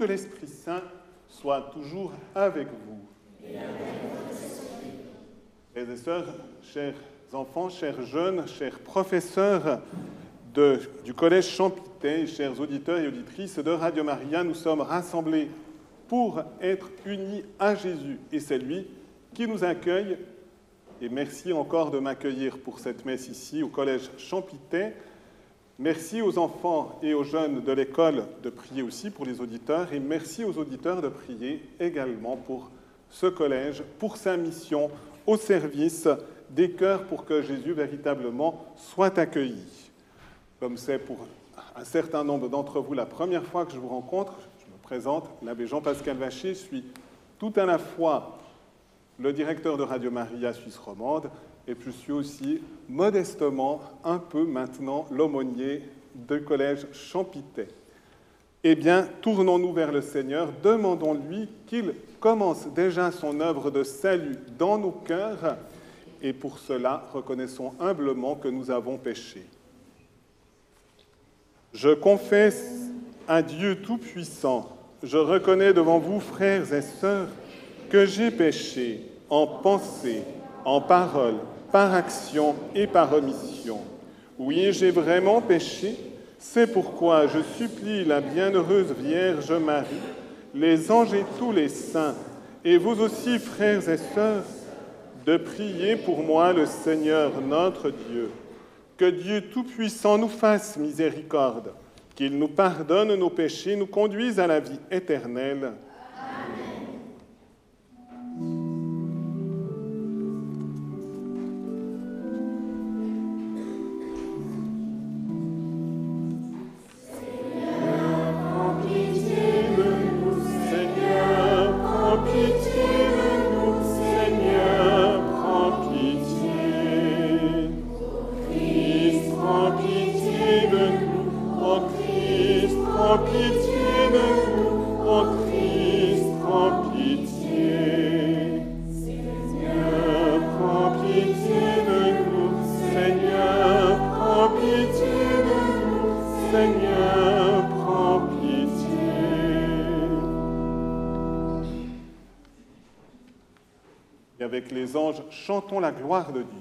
de l'Esprit Saint soit toujours avec vous. Et sœurs, chers enfants, chers jeunes, chers professeurs du Collège Champité, chers auditeurs et auditrices de Radio Maria, nous sommes rassemblés pour être unis à Jésus. Et c'est lui qui nous accueille. Et merci encore de m'accueillir pour cette messe ici au Collège Champité. Merci aux enfants et aux jeunes de l'école de prier aussi pour les auditeurs et merci aux auditeurs de prier également pour ce collège, pour sa mission au service des cœurs pour que Jésus véritablement soit accueilli. Comme c'est pour un certain nombre d'entre vous la première fois que je vous rencontre, je me présente, l'abbé Jean-Pascal Vacher, je suis tout à la fois le directeur de Radio Maria Suisse romande et je suis aussi modestement un peu maintenant l'aumônier du collège Champité. Eh bien, tournons-nous vers le Seigneur, demandons-lui qu'il commence déjà son œuvre de salut dans nos cœurs, et pour cela, reconnaissons humblement que nous avons péché. Je confesse à Dieu Tout-Puissant, je reconnais devant vous, frères et sœurs, que j'ai péché en pensée, en parole, par action et par omission. Oui, j'ai vraiment péché, c'est pourquoi je supplie la bienheureuse Vierge Marie, les anges et tous les saints, et vous aussi, frères et sœurs, de prier pour moi le Seigneur notre Dieu. Que Dieu Tout-Puissant nous fasse miséricorde, qu'il nous pardonne nos péchés, nous conduise à la vie éternelle. Chantons la gloire de Dieu.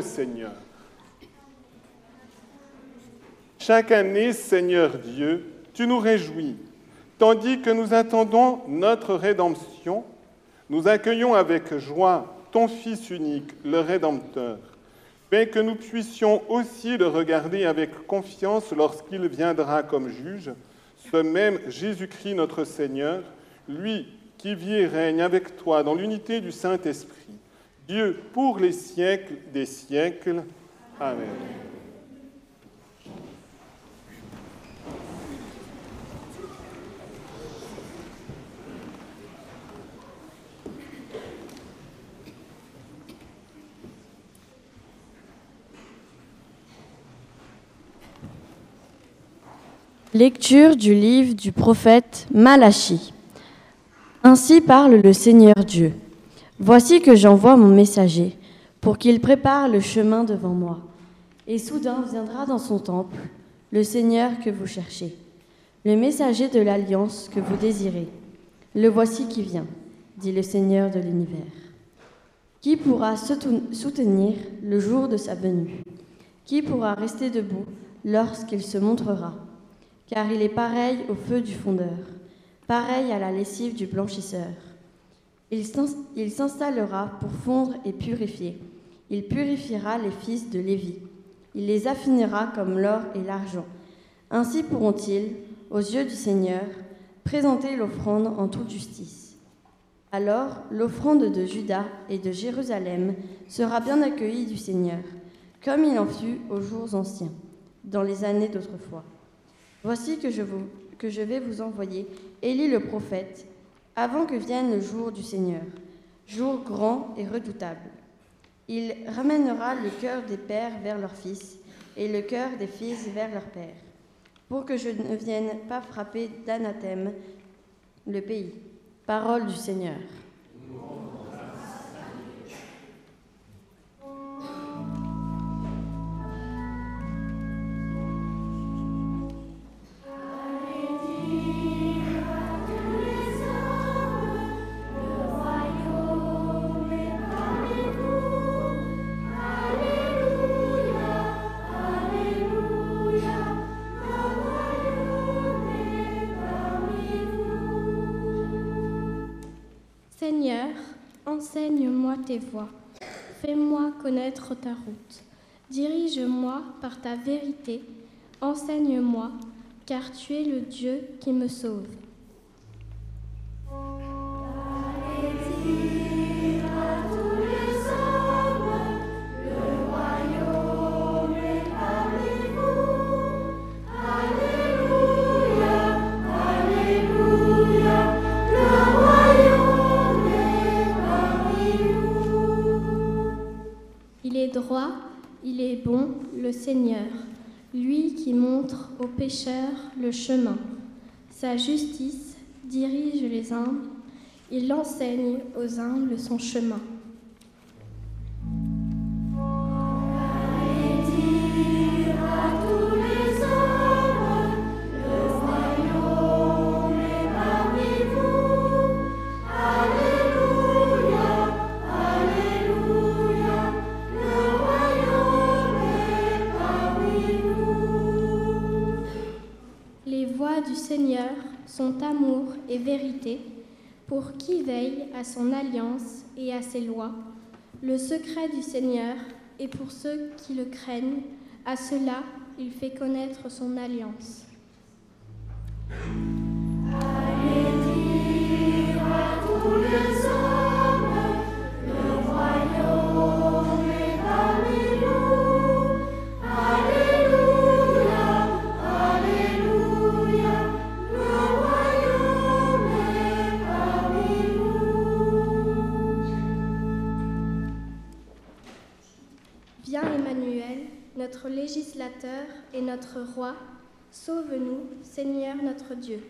Seigneur. Chaque année, Seigneur Dieu, tu nous réjouis, tandis que nous attendons notre rédemption, nous accueillons avec joie ton Fils unique, le Rédempteur, mais que nous puissions aussi le regarder avec confiance lorsqu'il viendra comme juge, ce même Jésus-Christ notre Seigneur, lui qui vit et règne avec toi dans l'unité du Saint-Esprit, Dieu pour les siècles des siècles. Amen. Lecture du livre du prophète Malachie. Ainsi parle le Seigneur Dieu. Voici que j'envoie mon messager pour qu'il prépare le chemin devant moi. Et soudain viendra dans son temple le Seigneur que vous cherchez, le messager de l'alliance que vous désirez. Le voici qui vient, dit le Seigneur de l'univers. Qui pourra soutenir le jour de sa venue Qui pourra rester debout lorsqu'il se montrera car il est pareil au feu du fondeur, pareil à la lessive du blanchisseur. Il s'installera pour fondre et purifier. Il purifiera les fils de Lévi. Il les affinera comme l'or et l'argent. Ainsi pourront-ils, aux yeux du Seigneur, présenter l'offrande en toute justice. Alors l'offrande de Juda et de Jérusalem sera bien accueillie du Seigneur, comme il en fut aux jours anciens, dans les années d'autrefois. Voici que je, que je vais vous envoyer Élie le prophète, avant que vienne le jour du Seigneur, jour grand et redoutable. Il ramènera le cœur des pères vers leurs fils et le cœur des fils vers leurs pères, pour que je ne vienne pas frapper d'anathème le pays. Parole du Seigneur. Fais-moi connaître ta route. Dirige-moi par ta vérité, enseigne-moi, car tu es le Dieu qui me sauve. Est bon, le Seigneur, lui qui montre aux pécheurs le chemin. Sa justice dirige les humbles, il enseigne aux humbles son chemin. Sont amour et vérité, pour qui veille à son alliance et à ses lois. Le secret du Seigneur est pour ceux qui le craignent, à cela il fait connaître son alliance. Notre législateur et notre roi, sauve-nous, Seigneur notre Dieu.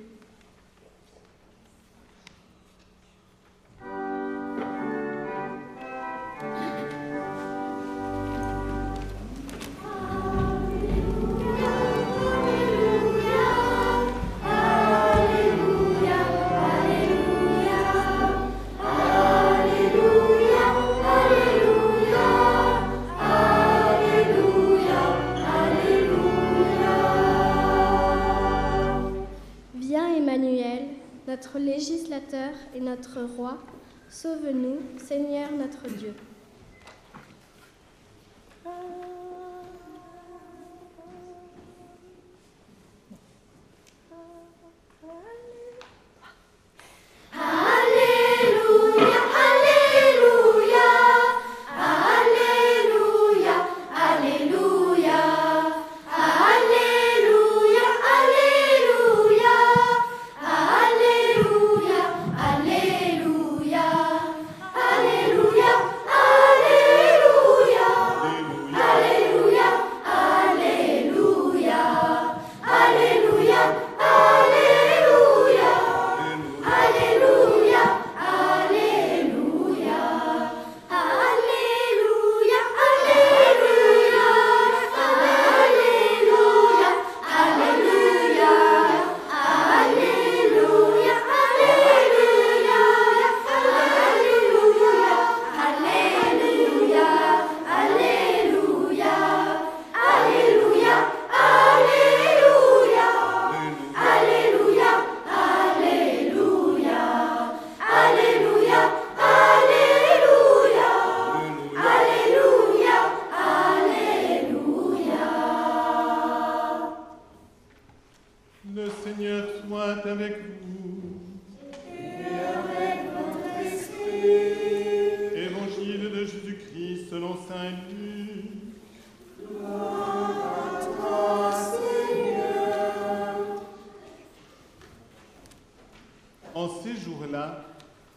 Seigneur notre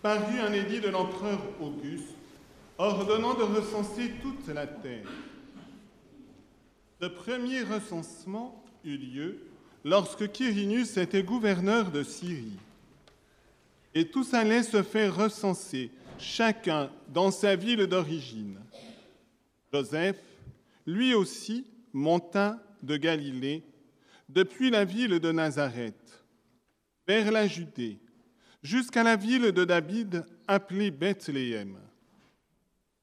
parut un édit de l'empereur Auguste ordonnant de recenser toute la terre. Ce premier recensement eut lieu lorsque Quirinus était gouverneur de Syrie. Et tous allaient se faire recenser, chacun dans sa ville d'origine. Joseph, lui aussi, monta de Galilée, depuis la ville de Nazareth, vers la Judée, jusqu'à la ville de David appelée Bethléem.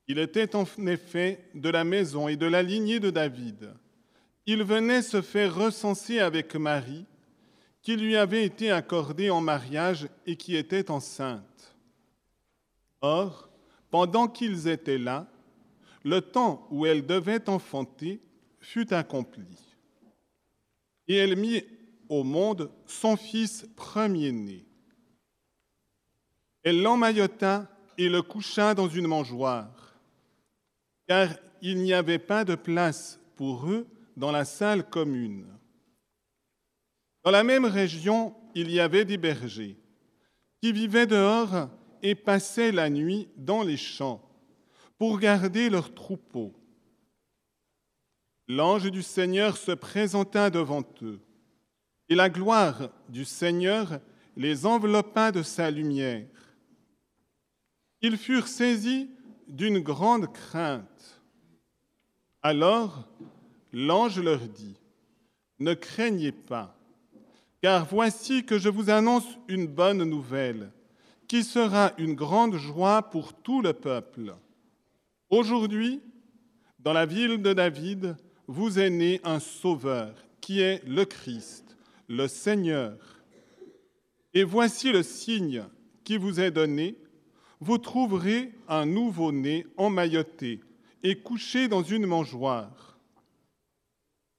Il était en effet de la maison et de la lignée de David. Il venait se faire recenser avec Marie, qui lui avait été accordée en mariage et qui était enceinte. Or, pendant qu'ils étaient là, le temps où elle devait enfanter fut accompli. Et elle mit au monde son fils premier-né. Elle l'emmaillota et le coucha dans une mangeoire, car il n'y avait pas de place pour eux dans la salle commune. Dans la même région, il y avait des bergers qui vivaient dehors et passaient la nuit dans les champs pour garder leurs troupeaux. L'ange du Seigneur se présenta devant eux, et la gloire du Seigneur les enveloppa de sa lumière. Ils furent saisis d'une grande crainte. Alors l'ange leur dit, Ne craignez pas, car voici que je vous annonce une bonne nouvelle, qui sera une grande joie pour tout le peuple. Aujourd'hui, dans la ville de David, vous est né un sauveur, qui est le Christ, le Seigneur. Et voici le signe qui vous est donné, vous trouverez un nouveau-né emmailloté et couché dans une mangeoire.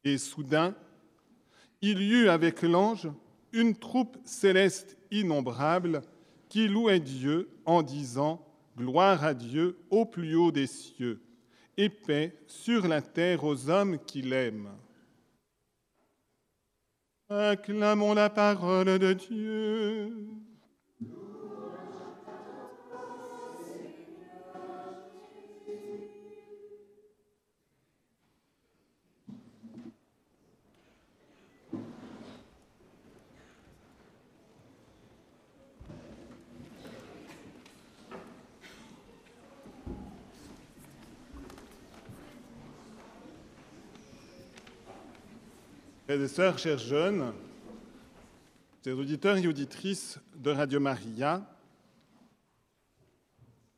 Et soudain, il y eut avec l'ange une troupe céleste innombrable qui louait Dieu en disant Gloire à Dieu au plus haut des cieux, et paix sur la terre aux hommes qui l'aiment. Acclamons la parole de Dieu. Et sœurs, chers jeunes, chers auditeurs et auditrices de Radio Maria,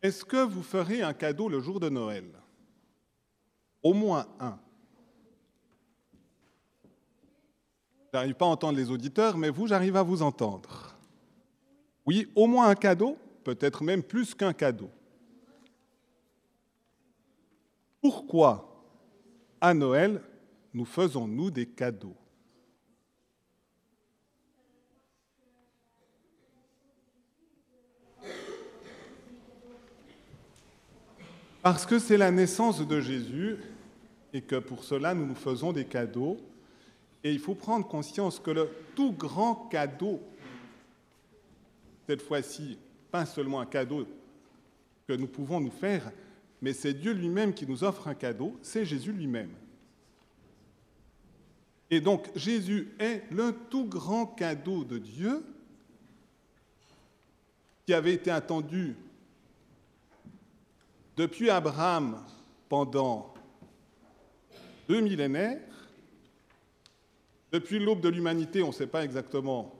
est-ce que vous ferez un cadeau le jour de Noël? Au moins un. J'arrive pas à entendre les auditeurs, mais vous, j'arrive à vous entendre. Oui, au moins un cadeau, peut-être même plus qu'un cadeau. Pourquoi à Noël nous faisons-nous des cadeaux? Parce que c'est la naissance de Jésus et que pour cela nous nous faisons des cadeaux. Et il faut prendre conscience que le tout grand cadeau, cette fois-ci, pas seulement un cadeau que nous pouvons nous faire, mais c'est Dieu lui-même qui nous offre un cadeau, c'est Jésus lui-même. Et donc Jésus est le tout grand cadeau de Dieu qui avait été attendu depuis Abraham pendant deux millénaires. Depuis l'aube de l'humanité, on ne sait pas exactement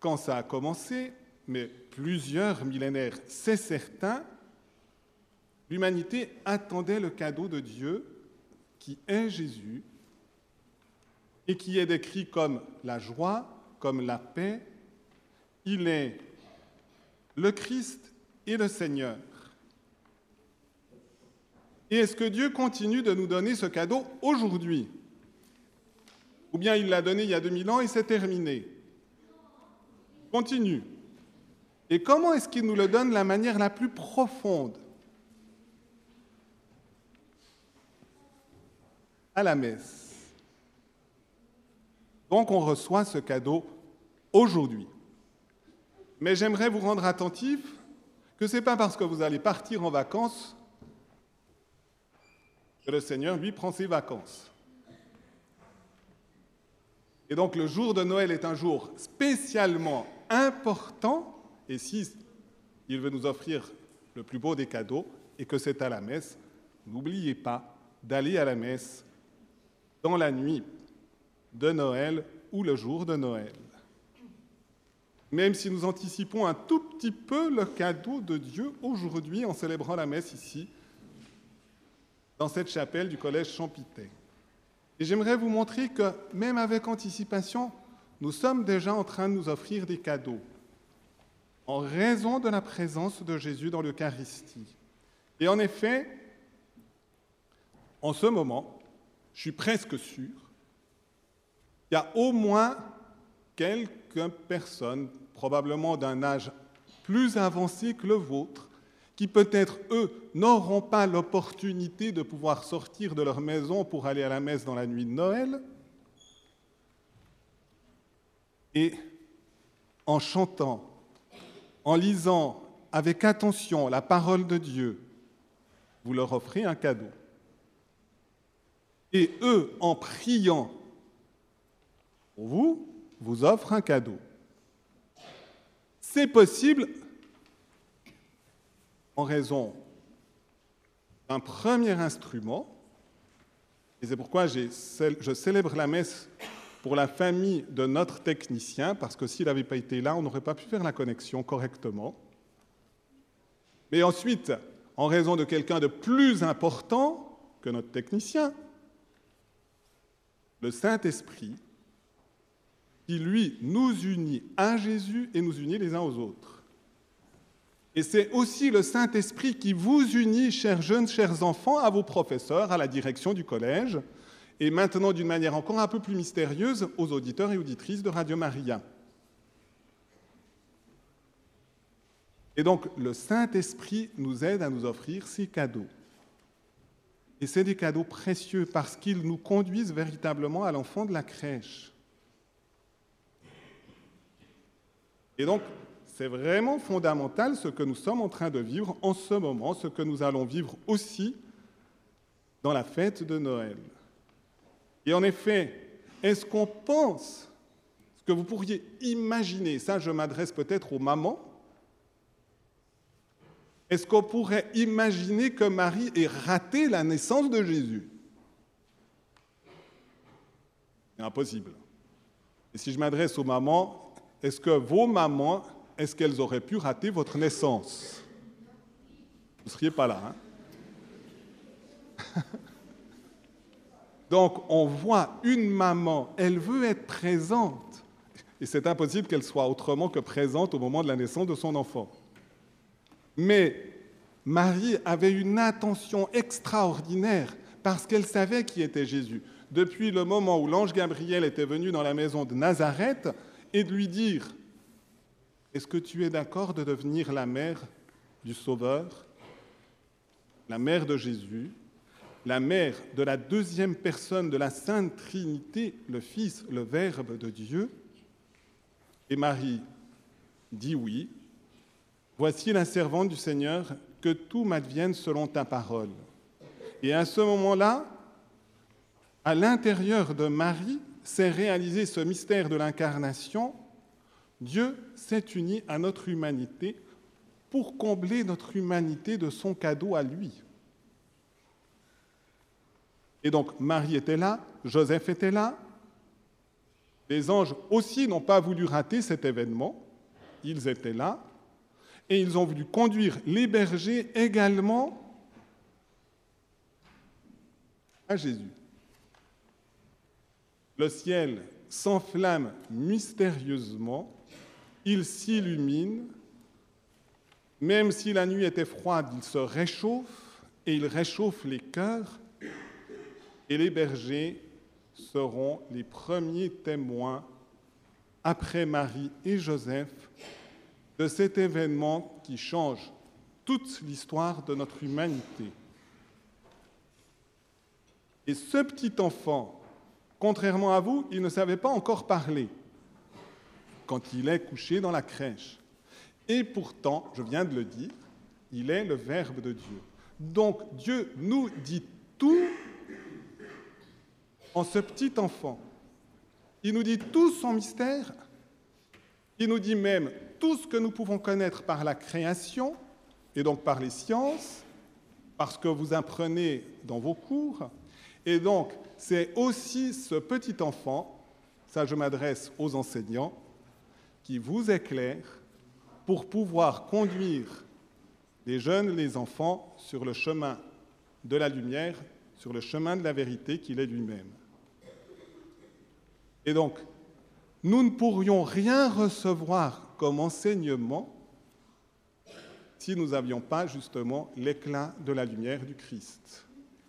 quand ça a commencé, mais plusieurs millénaires, c'est certain. L'humanité attendait le cadeau de Dieu qui est Jésus et qui est décrit comme la joie, comme la paix. Il est le Christ et le Seigneur. Et est-ce que Dieu continue de nous donner ce cadeau aujourd'hui? Ou bien il l'a donné il y a 2000 ans et c'est terminé? Continue. Et comment est-ce qu'il nous le donne de la manière la plus profonde? À la messe. Donc on reçoit ce cadeau aujourd'hui. Mais j'aimerais vous rendre attentif que ce n'est pas parce que vous allez partir en vacances que le Seigneur, lui, prend ses vacances. Et donc le jour de Noël est un jour spécialement important, et si il veut nous offrir le plus beau des cadeaux, et que c'est à la messe, n'oubliez pas d'aller à la messe dans la nuit de Noël ou le jour de Noël. Même si nous anticipons un tout petit peu le cadeau de Dieu aujourd'hui en célébrant la messe ici, dans cette chapelle du collège Champitay. Et j'aimerais vous montrer que même avec anticipation, nous sommes déjà en train de nous offrir des cadeaux en raison de la présence de Jésus dans l'Eucharistie. Et en effet, en ce moment, je suis presque sûr, il y a au moins quelques personnes, probablement d'un âge plus avancé que le vôtre, qui peut-être, eux, n'auront pas l'opportunité de pouvoir sortir de leur maison pour aller à la messe dans la nuit de Noël. Et en chantant, en lisant avec attention la parole de Dieu, vous leur offrez un cadeau. Et eux, en priant pour vous, vous offrent un cadeau. C'est possible en raison d'un premier instrument, et c'est pourquoi je célèbre la messe pour la famille de notre technicien, parce que s'il n'avait pas été là, on n'aurait pas pu faire la connexion correctement. Mais ensuite, en raison de quelqu'un de plus important que notre technicien, le Saint-Esprit, qui lui nous unit à Jésus et nous unit les uns aux autres. Et c'est aussi le Saint-Esprit qui vous unit, chers jeunes, chers enfants, à vos professeurs, à la direction du collège, et maintenant d'une manière encore un peu plus mystérieuse aux auditeurs et auditrices de Radio Maria. Et donc le Saint-Esprit nous aide à nous offrir ces cadeaux. Et c'est des cadeaux précieux parce qu'ils nous conduisent véritablement à l'enfant de la crèche. Et donc, c'est vraiment fondamental ce que nous sommes en train de vivre en ce moment, ce que nous allons vivre aussi dans la fête de Noël. Et en effet, est-ce qu'on pense, ce que vous pourriez imaginer, ça je m'adresse peut-être aux mamans, est-ce qu'on pourrait imaginer que Marie ait raté la naissance de Jésus? Impossible. Et si je m'adresse aux mamans, est-ce que vos mamans, est-ce qu'elles auraient pu rater votre naissance? Vous ne seriez pas là. Hein? Donc on voit une maman, elle veut être présente. Et c'est impossible qu'elle soit autrement que présente au moment de la naissance de son enfant. Mais Marie avait une attention extraordinaire parce qu'elle savait qui était Jésus. Depuis le moment où l'ange Gabriel était venu dans la maison de Nazareth et de lui dire, est-ce que tu es d'accord de devenir la mère du Sauveur, la mère de Jésus, la mère de la deuxième personne de la Sainte Trinité, le Fils, le Verbe de Dieu? Et Marie dit oui. Voici la servante du Seigneur, que tout m'advienne selon ta parole. Et à ce moment-là, à l'intérieur de Marie s'est réalisé ce mystère de l'incarnation. Dieu s'est uni à notre humanité pour combler notre humanité de son cadeau à lui. Et donc Marie était là, Joseph était là. Les anges aussi n'ont pas voulu rater cet événement. Ils étaient là. Et ils ont voulu conduire les bergers également à Jésus. Le ciel s'enflamme mystérieusement, il s'illumine, même si la nuit était froide, il se réchauffe et il réchauffe les cœurs, et les bergers seront les premiers témoins, après Marie et Joseph, de cet événement qui change toute l'histoire de notre humanité. Et ce petit enfant, contrairement à vous, il ne savait pas encore parler quand il est couché dans la crèche. Et pourtant, je viens de le dire, il est le Verbe de Dieu. Donc Dieu nous dit tout en ce petit enfant. Il nous dit tout son mystère. Il nous dit même tout ce que nous pouvons connaître par la création et donc par les sciences, parce que vous apprenez dans vos cours. Et donc, c'est aussi ce petit enfant, ça je m'adresse aux enseignants, qui vous éclaire pour pouvoir conduire les jeunes, les enfants sur le chemin de la lumière, sur le chemin de la vérité qu'il est lui-même. Et donc, nous ne pourrions rien recevoir comme enseignement si nous n'avions pas justement l'éclat de la lumière du Christ.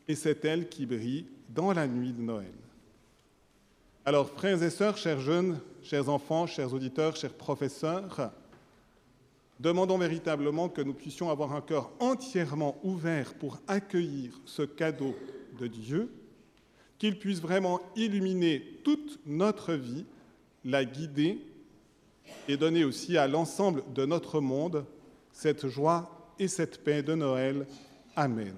Et c'est elle qui brille dans la nuit de Noël. Alors, frères et sœurs, chers jeunes, chers enfants, chers auditeurs, chers professeurs, demandons véritablement que nous puissions avoir un cœur entièrement ouvert pour accueillir ce cadeau de Dieu qu'il puisse vraiment illuminer toute notre vie, la guider et donner aussi à l'ensemble de notre monde cette joie et cette paix de Noël. Amen.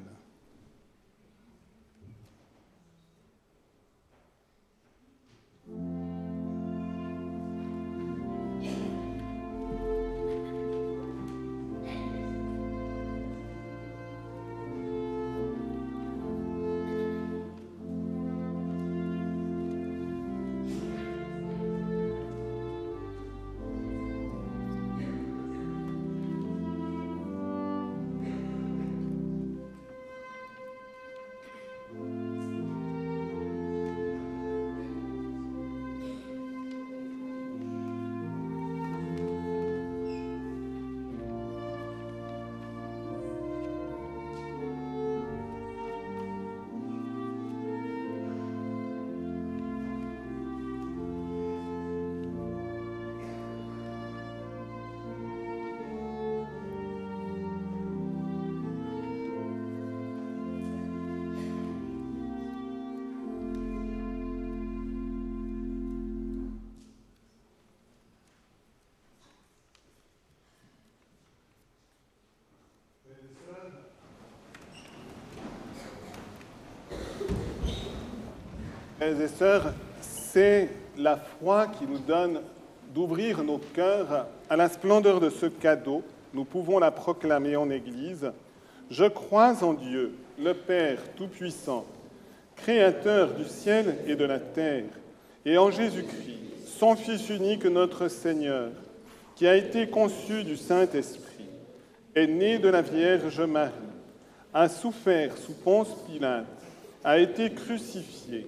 Frères et sœurs, c'est la foi qui nous donne d'ouvrir nos cœurs à la splendeur de ce cadeau. Nous pouvons la proclamer en Église. Je crois en Dieu, le Père Tout-Puissant, Créateur du ciel et de la terre, et en Jésus-Christ, son Fils unique, notre Seigneur, qui a été conçu du Saint-Esprit, est né de la Vierge Marie, a souffert sous Ponce Pilate, a été crucifié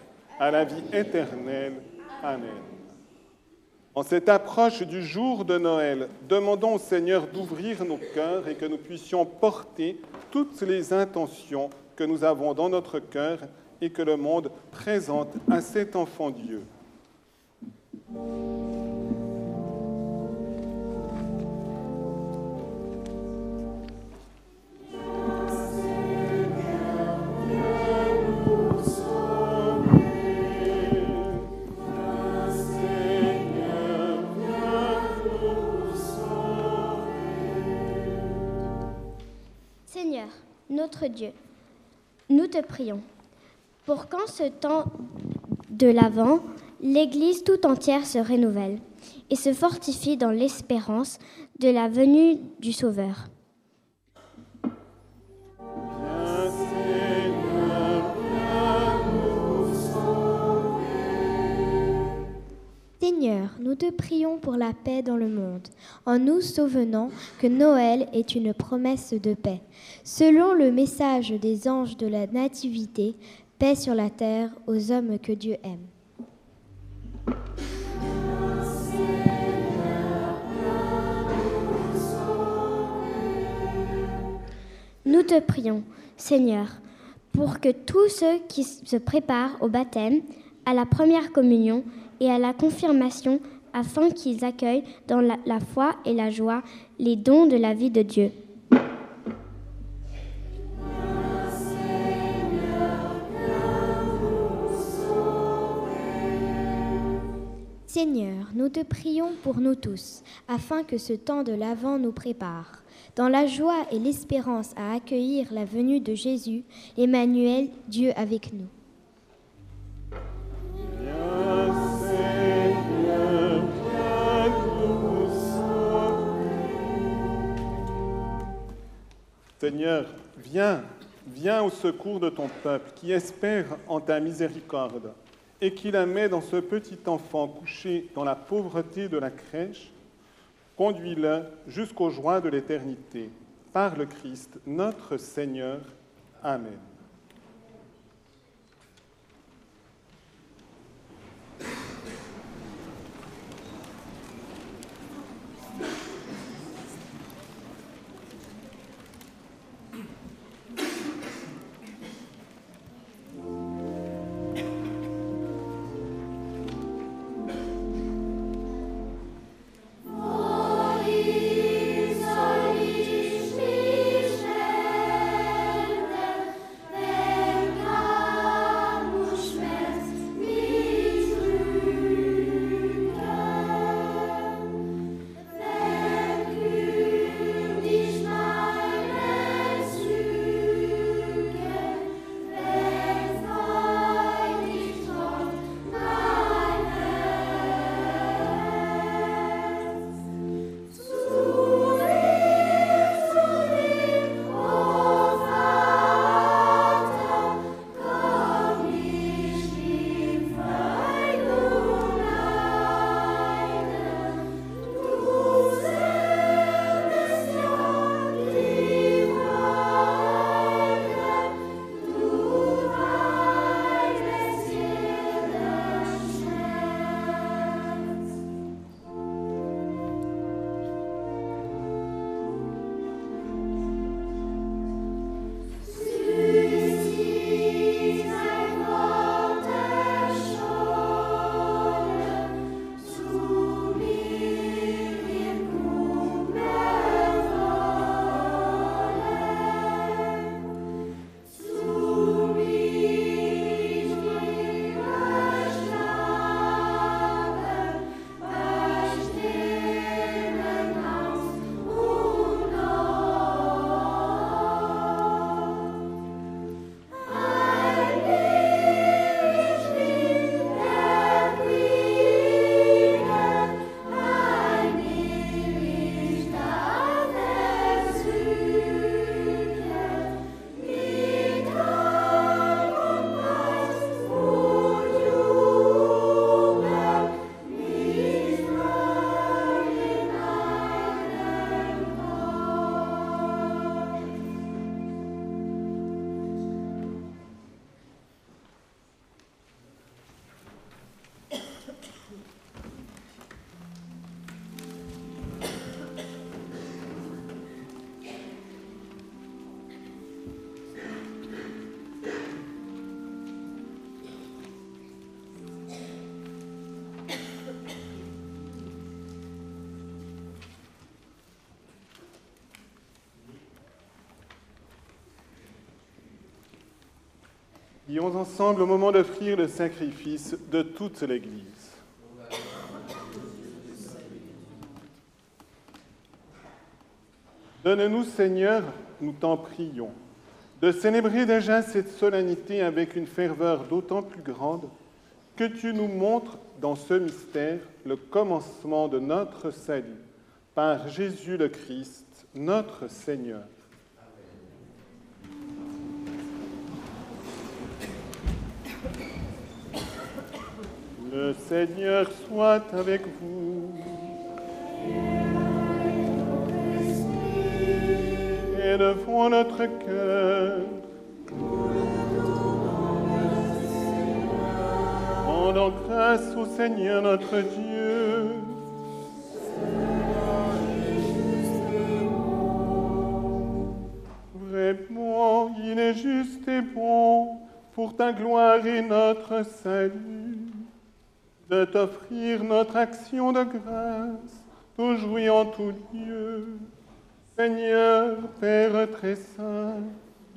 à la vie éternelle. Amen. En cette approche du jour de Noël, demandons au Seigneur d'ouvrir nos cœurs et que nous puissions porter toutes les intentions que nous avons dans notre cœur et que le monde présente à cet enfant Dieu. Notre Dieu, nous te prions pour qu'en ce temps de l'Avent, l'Église tout entière se renouvelle et se fortifie dans l'espérance de la venue du Sauveur. Seigneur, nous te prions pour la paix dans le monde, en nous souvenant que Noël est une promesse de paix. Selon le message des anges de la Nativité, paix sur la terre aux hommes que Dieu aime. Nous te prions, Seigneur, pour que tous ceux qui se préparent au baptême, à la première communion et à la confirmation, afin qu'ils accueillent dans la, foi et la joie les dons de la vie de Dieu. Seigneur, nous te prions pour nous tous, afin que ce temps de l'Avent nous prépare. Dans la joie et l'espérance à accueillir la venue de Jésus, Emmanuel, Dieu avec nous. Seigneur, viens, viens au secours de ton peuple qui espère en ta miséricorde et qui la met dans ce petit enfant couché dans la pauvreté de la crèche. Conduis-le jusqu'aux joies de l'éternité. Par le Christ, notre Seigneur. Amen. Prions ensemble au moment d'offrir le sacrifice de toute l'Église. Donne-nous, Seigneur, nous t'en prions, de célébrer déjà cette solennité avec une ferveur d'autant plus grande que tu nous montres dans ce mystère le commencement de notre salut par Jésus le Christ, notre Seigneur. Seigneur soit avec vous. Élevons notre cœur. Rendons grâce au Seigneur notre Dieu. Vraiment, il est juste et bon pour ta gloire et notre salut de t'offrir notre action de grâce, toujours et en tout lieu. Seigneur, Père très saint,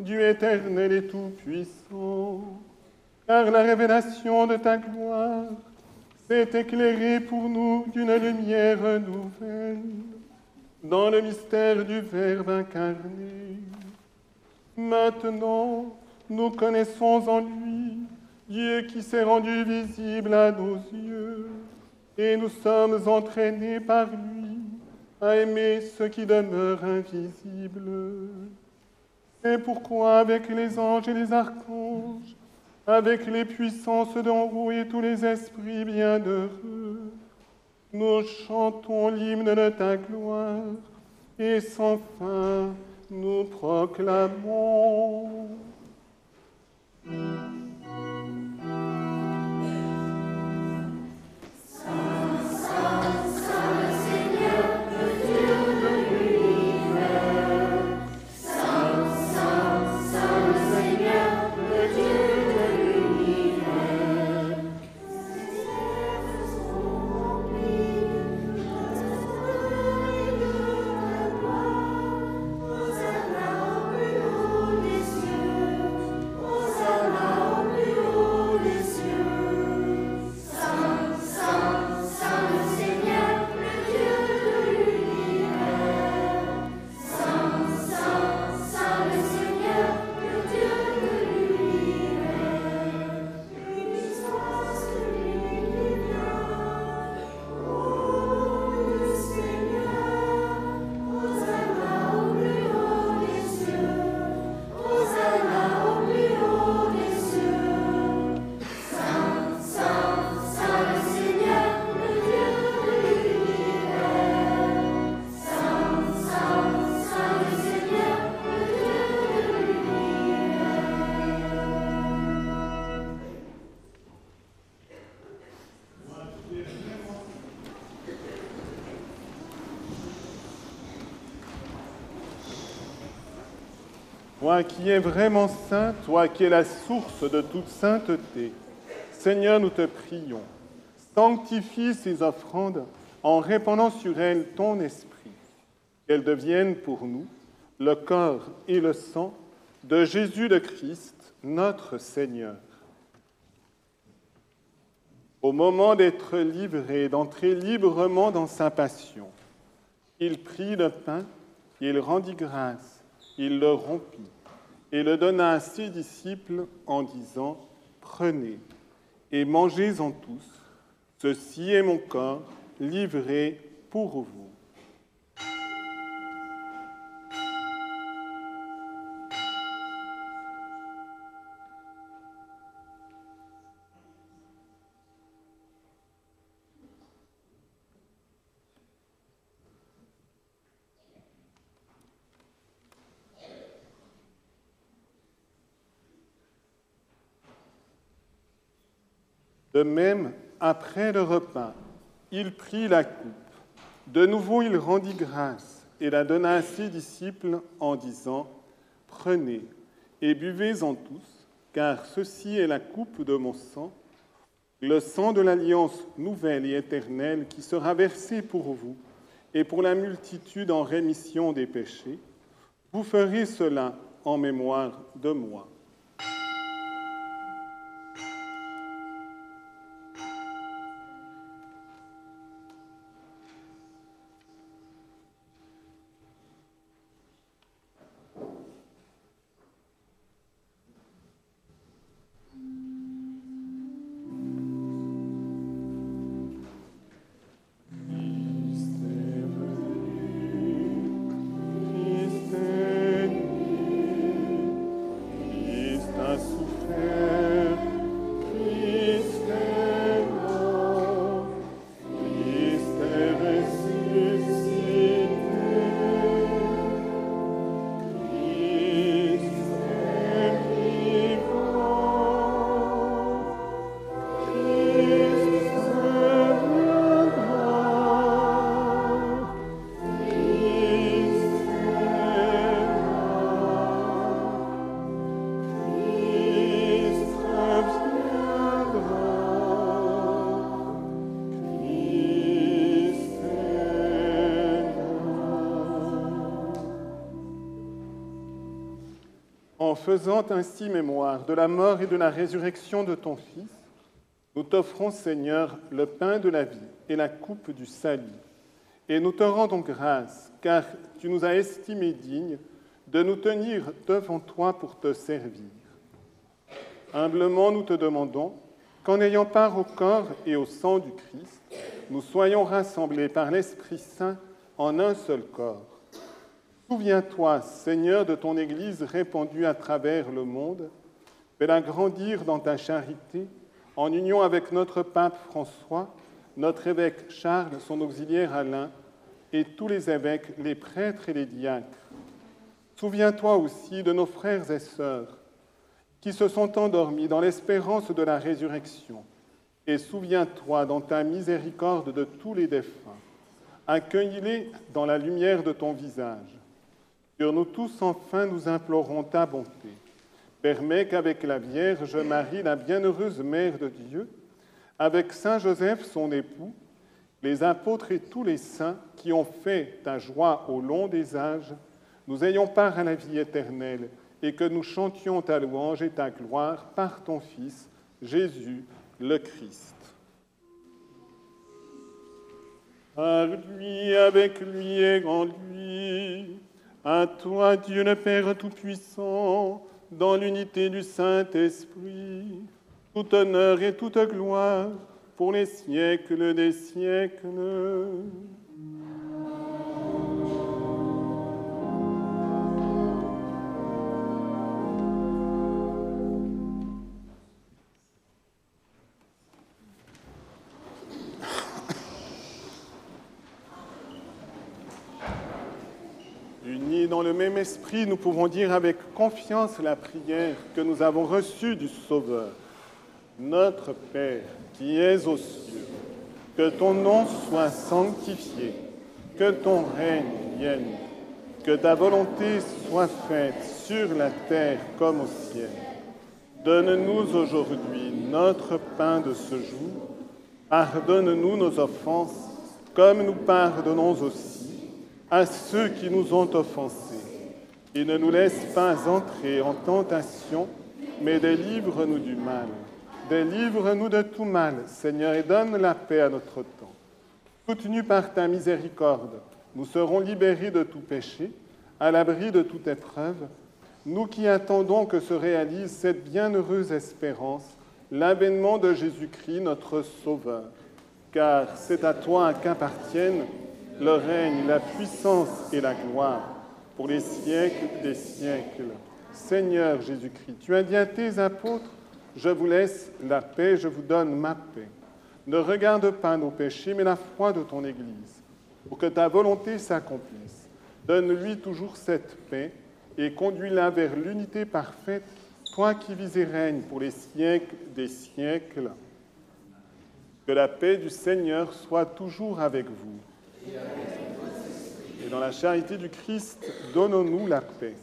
Dieu éternel et tout-puissant, car la révélation de ta gloire s'est éclairée pour nous d'une lumière nouvelle dans le mystère du Verbe incarné. Maintenant, nous connaissons en lui Dieu qui s'est rendu visible à nos yeux, et nous sommes entraînés par lui à aimer ce qui demeure invisible. C'est pourquoi avec les anges et les archanges, avec les puissances d'en haut et tous les esprits bienheureux, nous chantons l'hymne de ta gloire, et sans fin nous proclamons. Qui es vraiment saint, toi qui es la source de toute sainteté, Seigneur, nous te prions, sanctifie ces offrandes en répandant sur elles ton esprit, qu'elles deviennent pour nous le corps et le sang de Jésus le Christ, notre Seigneur. Au moment d'être livré, d'entrer librement dans sa passion, il prit le pain, il rendit grâce, il le rompit et le donna à ses disciples en disant, Prenez et mangez-en tous, ceci est mon corps livré pour vous. De même, après le repas, il prit la coupe. De nouveau, il rendit grâce et la donna à ses disciples en disant, Prenez et buvez-en tous, car ceci est la coupe de mon sang, le sang de l'alliance nouvelle et éternelle qui sera versé pour vous et pour la multitude en rémission des péchés. Vous ferez cela en mémoire de moi. En faisant ainsi mémoire de la mort et de la résurrection de ton Fils, nous t'offrons, Seigneur, le pain de la vie et la coupe du salut. Et nous te rendons grâce, car tu nous as estimés dignes de nous tenir devant toi pour te servir. Humblement, nous te demandons qu'en ayant part au corps et au sang du Christ, nous soyons rassemblés par l'Esprit Saint en un seul corps. Souviens-toi, Seigneur, de ton Église répandue à travers le monde, fais-la grandir dans ta charité, en union avec notre pape François, notre évêque Charles, son auxiliaire Alain, et tous les évêques, les prêtres et les diacres. Souviens-toi aussi de nos frères et sœurs qui se sont endormis dans l'espérance de la résurrection, et souviens-toi dans ta miséricorde de tous les défunts. Accueille-les dans la lumière de ton visage. Sur nous tous, enfin, nous implorons ta bonté. Permets qu'avec la Vierge Marie, la bienheureuse Mère de Dieu, avec Saint Joseph, son époux, les apôtres et tous les saints qui ont fait ta joie au long des âges, nous ayons part à la vie éternelle et que nous chantions ta louange et ta gloire par ton Fils, Jésus le Christ. Avec lui et lui, à toi Dieu le Père Tout-Puissant, dans l'unité du Saint-Esprit, tout honneur et toute gloire pour les siècles des siècles. Même esprit, nous pouvons dire avec confiance la prière que nous avons reçue du Sauveur. Notre Père, qui es aux cieux, que ton nom soit sanctifié, que ton règne vienne, que ta volonté soit faite sur la terre comme au ciel. Donne-nous aujourd'hui notre pain de ce jour. Pardonne-nous nos offenses, comme nous pardonnons aussi à ceux qui nous ont offensés. Et ne nous laisse pas entrer en tentation, mais délivre-nous du mal. Délivre-nous de tout mal, Seigneur, et donne la paix à notre temps. Soutenus par ta miséricorde, nous serons libérés de tout péché, à l'abri de toute épreuve, nous qui attendons que se réalise cette bienheureuse espérance, l'avènement de Jésus-Christ, notre Sauveur. Car c'est à toi qu'appartiennent le règne, la puissance et la gloire pour les siècles des siècles. Seigneur Jésus-Christ, tu as dit à tes apôtres, je vous laisse la paix, je vous donne ma paix. Ne regarde pas nos péchés, mais la foi de ton Église, pour que ta volonté s'accomplisse. Donne-lui toujours cette paix et conduis-la vers l'unité parfaite, toi qui vis et règnes pour les siècles des siècles. Que la paix du Seigneur soit toujours avec vous. Et dans la charité du Christ, donnons-nous la paix.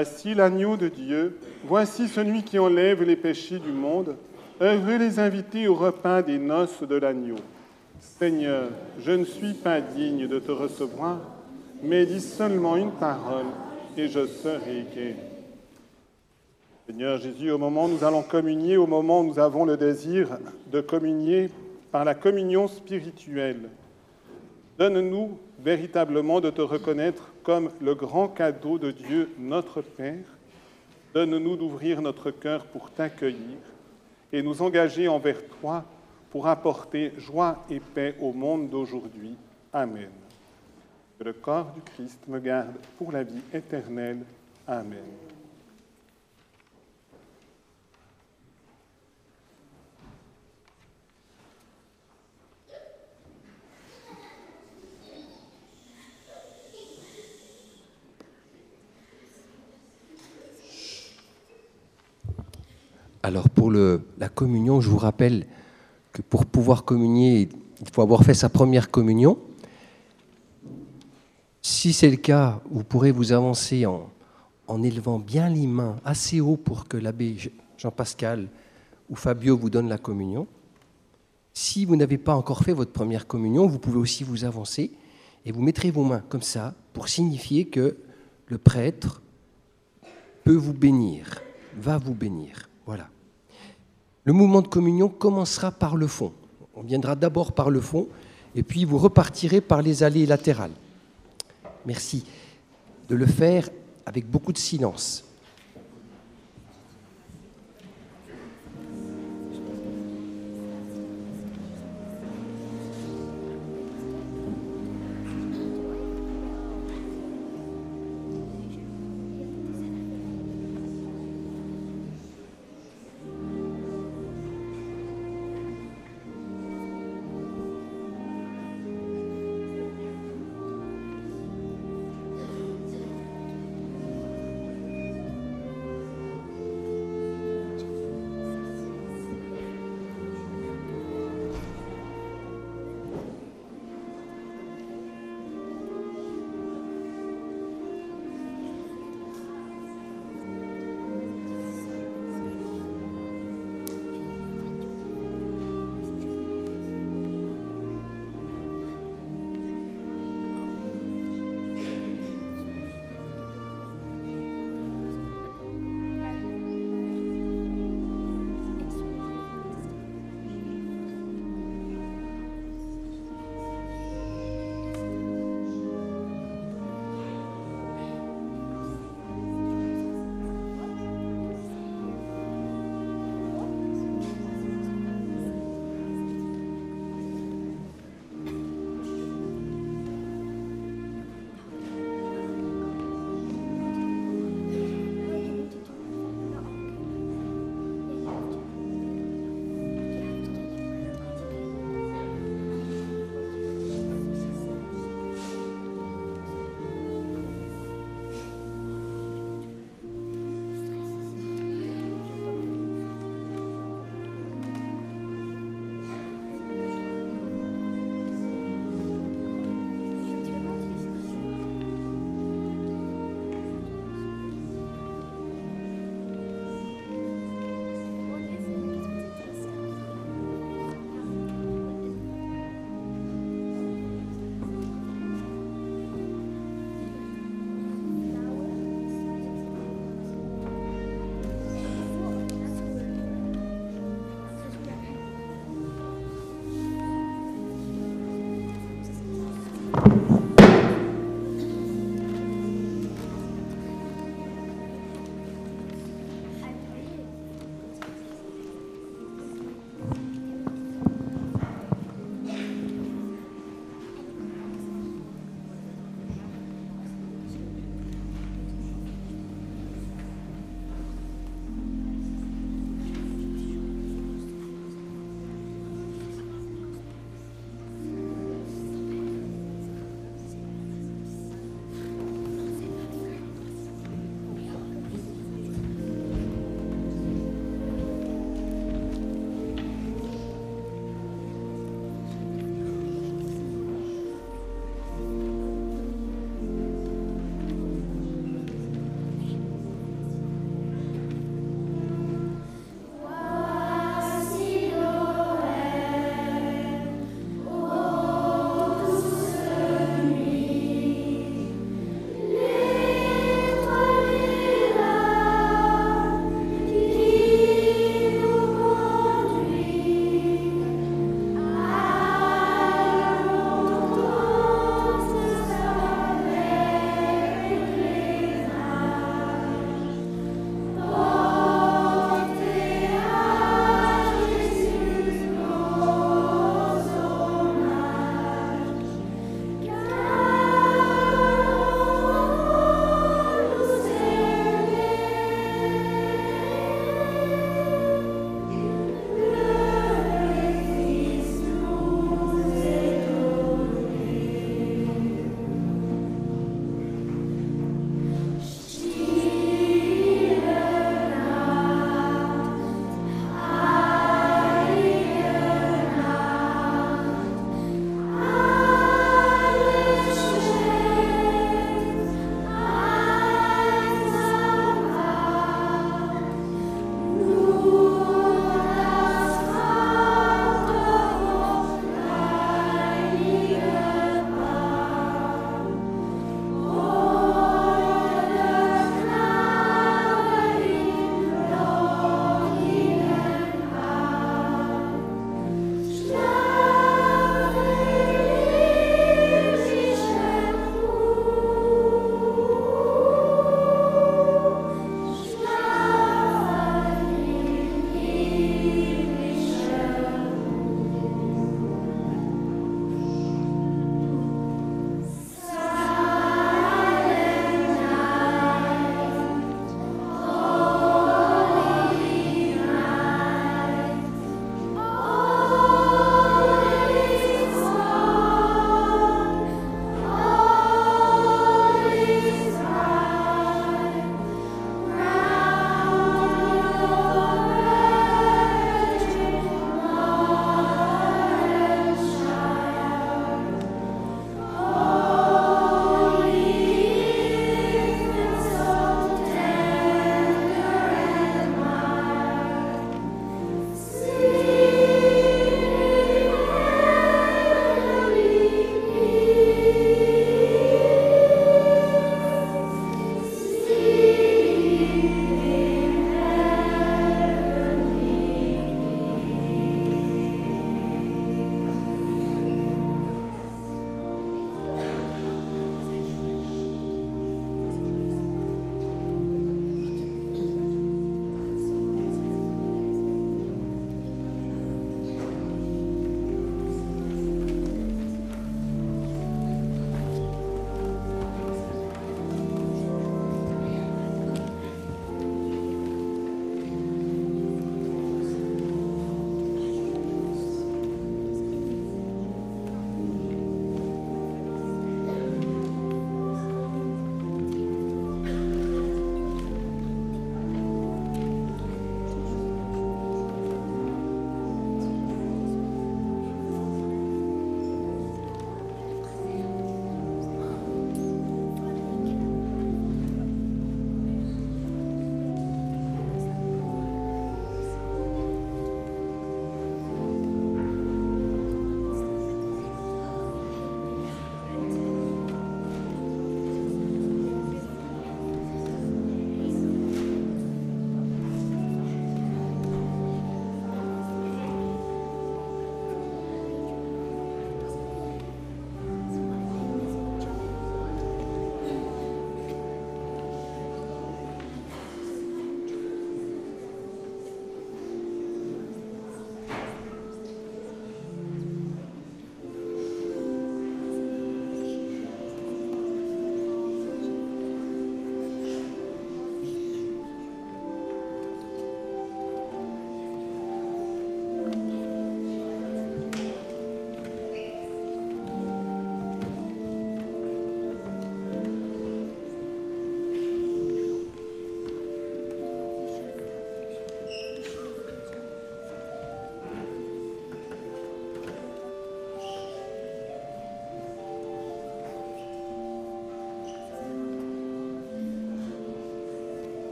Voici l'agneau de Dieu, voici celui qui enlève les péchés du monde. Heureux les invités au repas des noces de l'agneau. Seigneur, je ne suis pas digne de te recevoir, mais dis seulement une parole et je serai guéri. Seigneur Jésus, au moment où nous allons communier, au moment où nous avons le désir de communier par la communion spirituelle, donne-nous véritablement de te reconnaître comme le grand cadeau de Dieu, notre Père. Donne-nous d'ouvrir notre cœur pour t'accueillir et nous engager envers toi pour apporter joie et paix au monde d'aujourd'hui. Amen. Que le corps du Christ me garde pour la vie éternelle. Amen. Alors pour la communion, je vous rappelle que pour pouvoir communier, il faut avoir fait sa première communion. Si c'est le cas, vous pourrez vous avancer en, en élevant bien les mains assez haut pour que l'abbé Jean-Pascal ou Fabio vous donne la communion. Si vous n'avez pas encore fait votre première communion, vous pouvez aussi vous avancer et vous mettrez vos mains comme ça pour signifier que le prêtre peut vous bénir, va vous bénir. Voilà. Le mouvement de communion commencera par le fond. On viendra d'abord par le fond et puis vous repartirez par les allées latérales. Merci de le faire avec beaucoup de silence.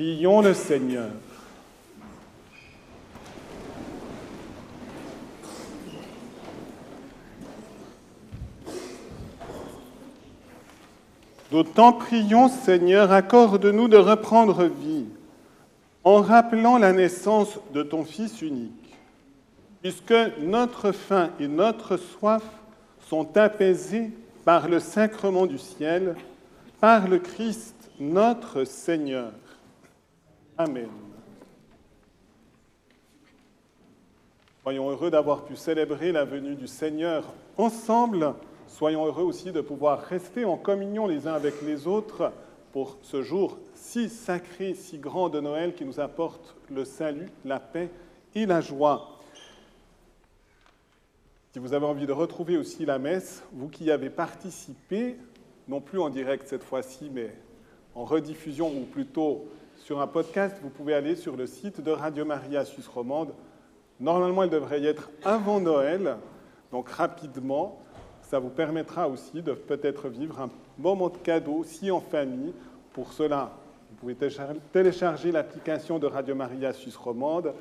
Prions le Seigneur. D'autant prions, Seigneur, accorde-nous de reprendre vie en rappelant la naissance de ton Fils unique, puisque notre faim et notre soif sont apaisés par le sacrement du ciel, par le Christ notre Seigneur. Amen. Soyons heureux d'avoir pu célébrer la venue du Seigneur ensemble. Soyons heureux aussi de pouvoir rester en communion les uns avec les autres pour ce jour si sacré, si grand de Noël qui nous apporte le salut, la paix et la joie. Si vous avez envie de retrouver aussi la messe, vous qui avez participé, non plus en direct cette fois-ci, mais en rediffusion ou plutôt sur un podcast, vous pouvez aller sur le site de Radio Maria Suisse Romande. Normalement, elle devrait y être avant Noël, donc rapidement. Ça vous permettra aussi de peut-être vivre un moment de cadeau, si en famille. Pour cela, vous pouvez télécharger l'application de Radio Maria Suisse Romande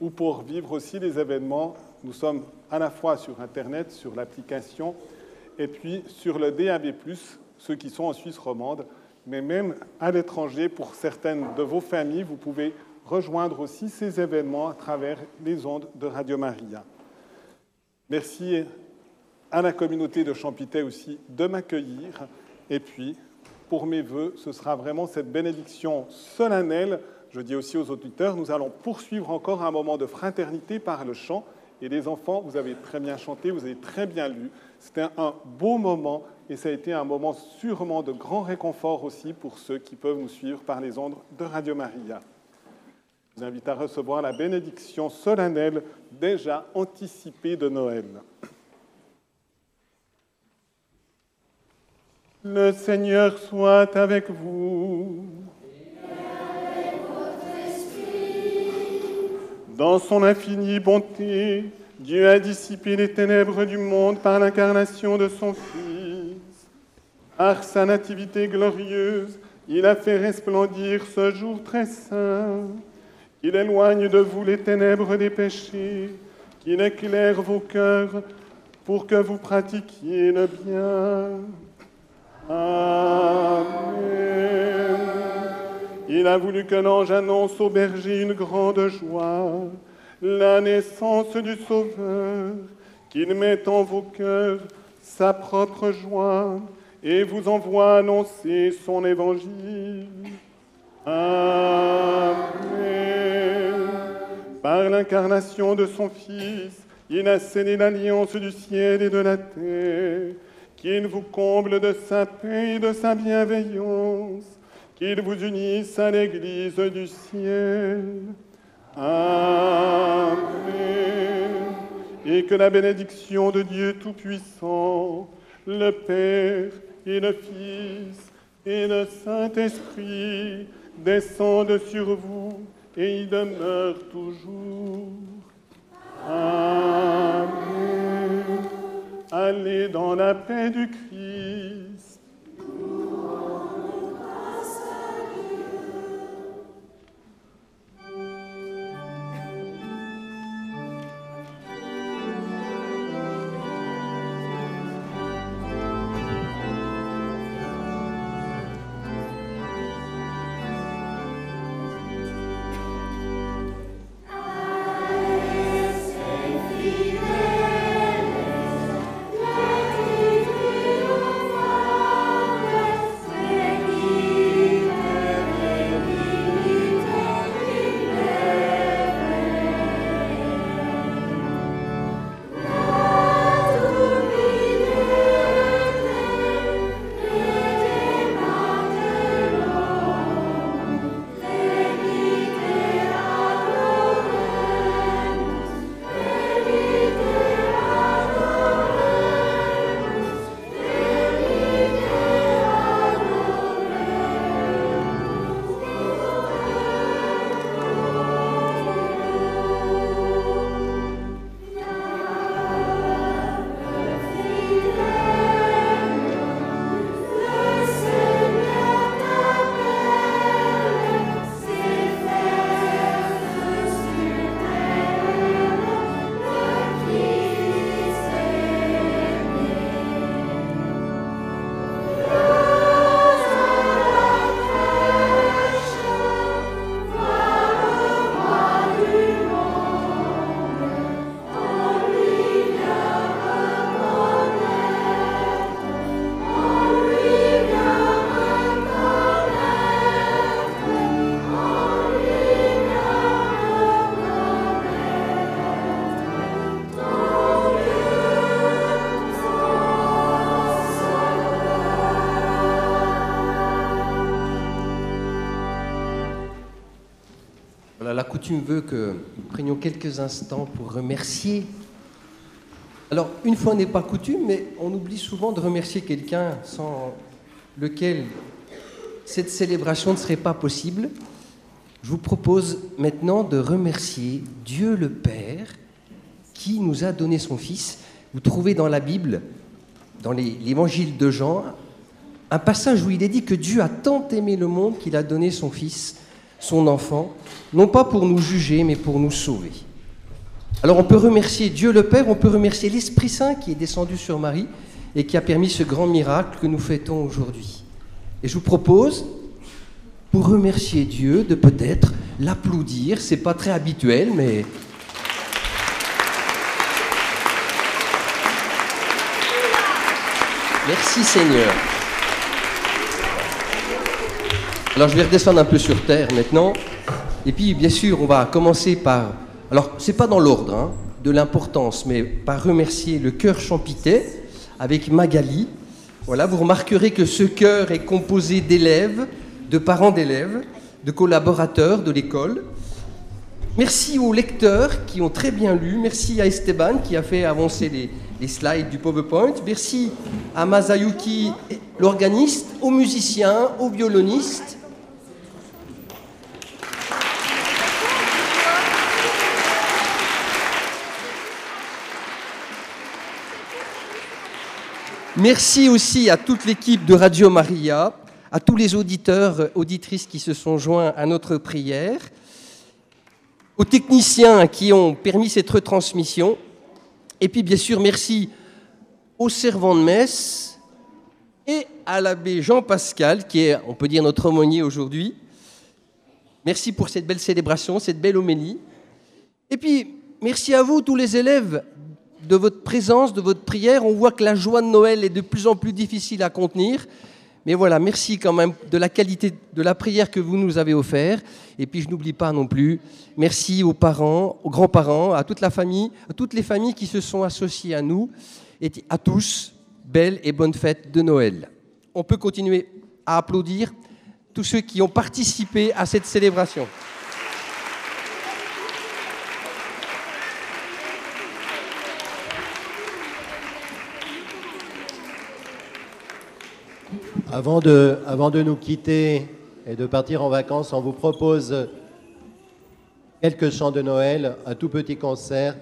ou pour vivre aussi les événements. Nous sommes à la fois sur Internet, sur l'application, et puis sur le DAB+, ceux qui sont en Suisse romande mais même à l'étranger, pour certaines de vos familles, vous pouvez rejoindre aussi ces événements à travers les ondes de Radio Maria. Merci à la communauté de Champité aussi de m'accueillir. Et puis, pour mes voeux, ce sera vraiment cette bénédiction solennelle. Je dis aussi aux auditeurs, nous allons poursuivre encore un moment de fraternité par le chant. Et les enfants, vous avez très bien chanté, vous avez très bien lu. C'était un beau moment et ça a été un moment sûrement de grand réconfort aussi pour ceux qui peuvent nous suivre par les ondes de Radio Maria. Je vous invite à recevoir la bénédiction solennelle déjà anticipée de Noël. Le Seigneur soit avec vous. Dans son infinie bonté, Dieu a dissipé les ténèbres du monde par l'incarnation de son Fils. Par sa nativité glorieuse, il a fait resplendir ce jour très saint. Il éloigne de vous les ténèbres des péchés, qu'il éclaire vos cœurs pour que vous pratiquiez le bien. Amen. Il a voulu que l'ange annonce au berger une grande joie, la naissance du Sauveur, qu'il mette en vos cœurs sa propre joie et vous envoie annoncer son évangile. Amen. Par l'incarnation de son Fils, il a scellé l'alliance du ciel et de la terre, qu'il vous comble de sa paix et de sa bienveillance qu'il vous unisse à l'Église du ciel. Amen. Et que la bénédiction de Dieu Tout-Puissant, le Père et le Fils et le Saint-Esprit descende sur vous et y demeure toujours. Amen. Allez dans la paix du Christ. La coutume veut que nous prenions quelques instants pour remercier. Alors, une fois n'est pas coutume, mais on oublie souvent de remercier quelqu'un sans lequel cette célébration ne serait pas possible. Je vous propose maintenant de remercier Dieu le Père qui nous a donné son Fils. Vous trouvez dans la Bible, dans l'évangile de Jean, un passage où il est dit que Dieu a tant aimé le monde qu'il a donné son Fils, son enfant, non pas pour nous juger, mais pour nous sauver. Alors on peut remercier Dieu le Père, on peut remercier l'Esprit Saint qui est descendu sur Marie et qui a permis ce grand miracle que nous fêtons aujourd'hui. Et je vous propose, pour remercier Dieu, de peut-être l'applaudir. C'est pas très habituel, mais Merci Seigneur. Alors je vais redescendre un peu sur terre maintenant. Et puis bien sûr, on va commencer par. Alors c'est pas dans l'ordre hein, de l'importance, mais par remercier le chœur Champitais avec Magali. Voilà, vous remarquerez que ce chœur est composé d'élèves, de parents d'élèves, de collaborateurs de l'école. Merci aux lecteurs qui ont très bien lu. Merci à Esteban qui a fait avancer les, les slides du PowerPoint. Merci à Masayuki, l'organiste, aux musiciens, aux violonistes. Merci aussi à toute l'équipe de Radio Maria, à tous les auditeurs, auditrices qui se sont joints à notre prière aux techniciens qui ont permis cette retransmission. Et puis, bien sûr, merci aux servants de messe et à l'abbé Jean Pascal, qui est, on peut dire, notre aumônier aujourd'hui. Merci pour cette belle célébration, cette belle homélie. Et puis, merci à vous, tous les élèves, de votre présence, de votre prière. On voit que la joie de Noël est de plus en plus difficile à contenir. Mais voilà, merci quand même de la qualité de la prière que vous nous avez offert. Et puis je n'oublie pas non plus, merci aux parents, aux grands-parents, à toute la famille, à toutes les familles qui se sont associées à nous. Et à tous, belle et bonne fête de Noël. On peut continuer à applaudir tous ceux qui ont participé à cette célébration. Avant de, nous quitter et de partir en vacances, on vous propose quelques chants de Noël, un tout petit concert.